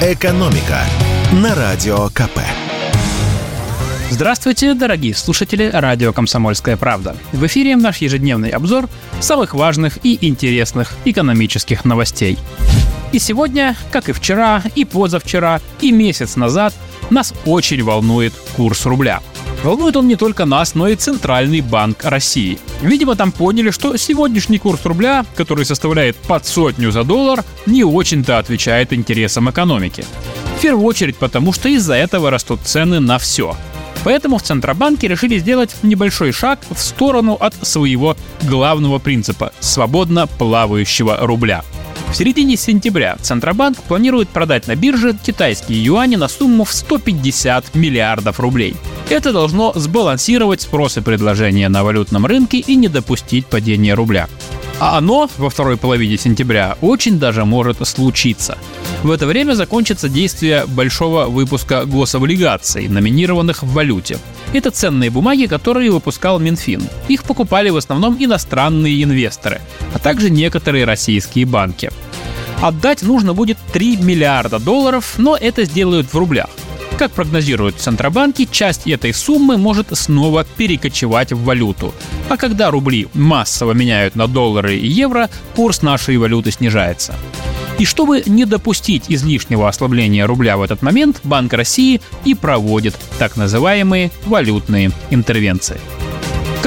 «Экономика» на Радио КП. Здравствуйте, дорогие слушатели радио «Комсомольская правда». В эфире наш ежедневный обзор самых важных и интересных экономических новостей. И сегодня, как и вчера, и позавчера, и месяц назад, нас очень волнует курс рубля – Волнует он не только нас, но и Центральный банк России. Видимо, там поняли, что сегодняшний курс рубля, который составляет под сотню за доллар, не очень-то отвечает интересам экономики. В первую очередь потому, что из-за этого растут цены на все. Поэтому в Центробанке решили сделать небольшой шаг в сторону от своего главного принципа – свободно плавающего рубля – в середине сентября Центробанк планирует продать на бирже китайские юани на сумму в 150 миллиардов рублей. Это должно сбалансировать спрос и предложение на валютном рынке и не допустить падения рубля. А оно во второй половине сентября очень даже может случиться. В это время закончится действие большого выпуска гособлигаций, номинированных в валюте. Это ценные бумаги, которые выпускал Минфин. Их покупали в основном иностранные инвесторы, а также некоторые российские банки. Отдать нужно будет 3 миллиарда долларов, но это сделают в рублях. Как прогнозируют центробанки, часть этой суммы может снова перекочевать в валюту. А когда рубли массово меняют на доллары и евро, курс нашей валюты снижается. И чтобы не допустить излишнего ослабления рубля в этот момент, Банк России и проводит так называемые валютные интервенции.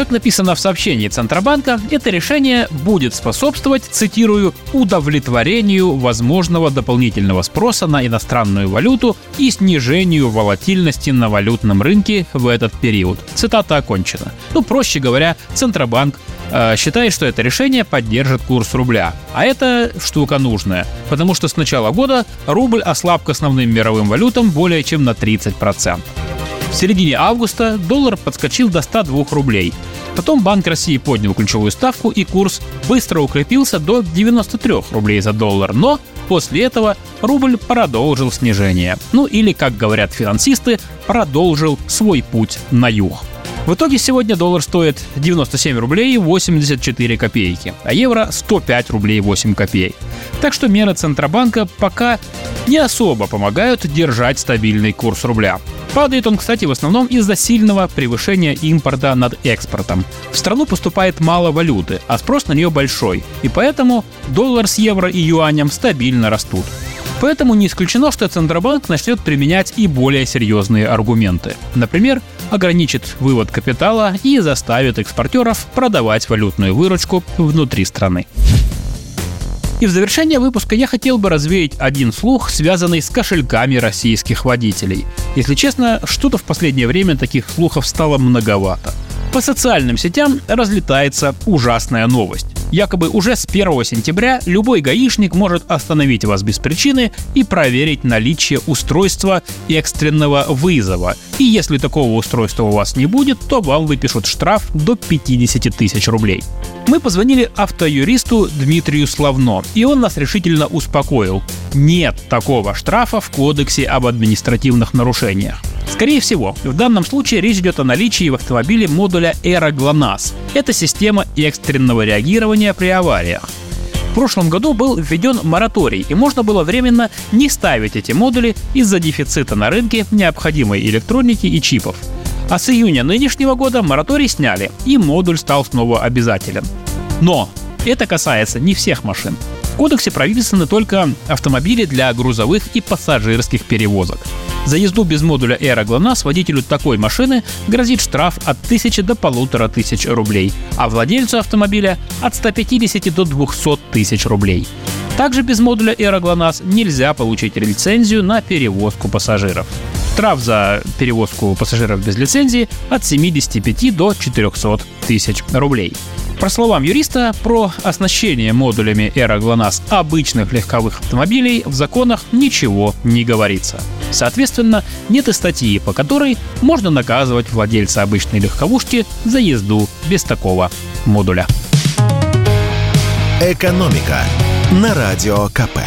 Как написано в сообщении Центробанка, это решение будет способствовать, цитирую, удовлетворению возможного дополнительного спроса на иностранную валюту и снижению волатильности на валютном рынке в этот период. Цитата окончена. Ну, проще говоря, Центробанк э, считает, что это решение поддержит курс рубля. А это штука нужная, потому что с начала года рубль ослаб к основным мировым валютам более чем на 30%. В середине августа доллар подскочил до 102 рублей. Потом Банк России поднял ключевую ставку и курс быстро укрепился до 93 рублей за доллар, но после этого рубль продолжил снижение. Ну или, как говорят финансисты, продолжил свой путь на юг. В итоге сегодня доллар стоит 97 рублей 84 копейки, а евро 105 рублей 8 копеек. Так что меры Центробанка пока не особо помогают держать стабильный курс рубля. Падает он, кстати, в основном из-за сильного превышения импорта над экспортом. В страну поступает мало валюты, а спрос на нее большой, и поэтому доллар с евро и юанем стабильно растут. Поэтому не исключено, что Центробанк начнет применять и более серьезные аргументы. Например, ограничит вывод капитала и заставит экспортеров продавать валютную выручку внутри страны. И в завершение выпуска я хотел бы развеять один слух, связанный с кошельками российских водителей. Если честно, что-то в последнее время таких слухов стало многовато. По социальным сетям разлетается ужасная новость. Якобы уже с 1 сентября любой гаишник может остановить вас без причины и проверить наличие устройства экстренного вызова. И если такого устройства у вас не будет, то вам выпишут штраф до 50 тысяч рублей. Мы позвонили автоюристу Дмитрию Славно, и он нас решительно успокоил. Нет такого штрафа в Кодексе об административных нарушениях. Скорее всего, в данном случае речь идет о наличии в автомобиле модуля GLONASS. Это система экстренного реагирования при авариях. В прошлом году был введен мораторий, и можно было временно не ставить эти модули из-за дефицита на рынке необходимой электроники и чипов. А с июня нынешнего года мораторий сняли, и модуль стал снова обязателен. Но это касается не всех машин. В кодексе прописаны только автомобили для грузовых и пассажирских перевозок. За езду без модуля Aero GLONASS водителю такой машины грозит штраф от 1000 до 1500 рублей, а владельцу автомобиля от 150 до 200 тысяч рублей. Также без модуля Aero GLONASS нельзя получить лицензию на перевозку пассажиров. Штраф за перевозку пассажиров без лицензии от 75 до 400 тысяч рублей. По словам юриста, про оснащение модулями Aero GLONASS обычных легковых автомобилей в законах ничего не говорится. Соответственно, нет и статьи, по которой можно наказывать владельца обычной легковушки за езду без такого модуля. Экономика на радио КП.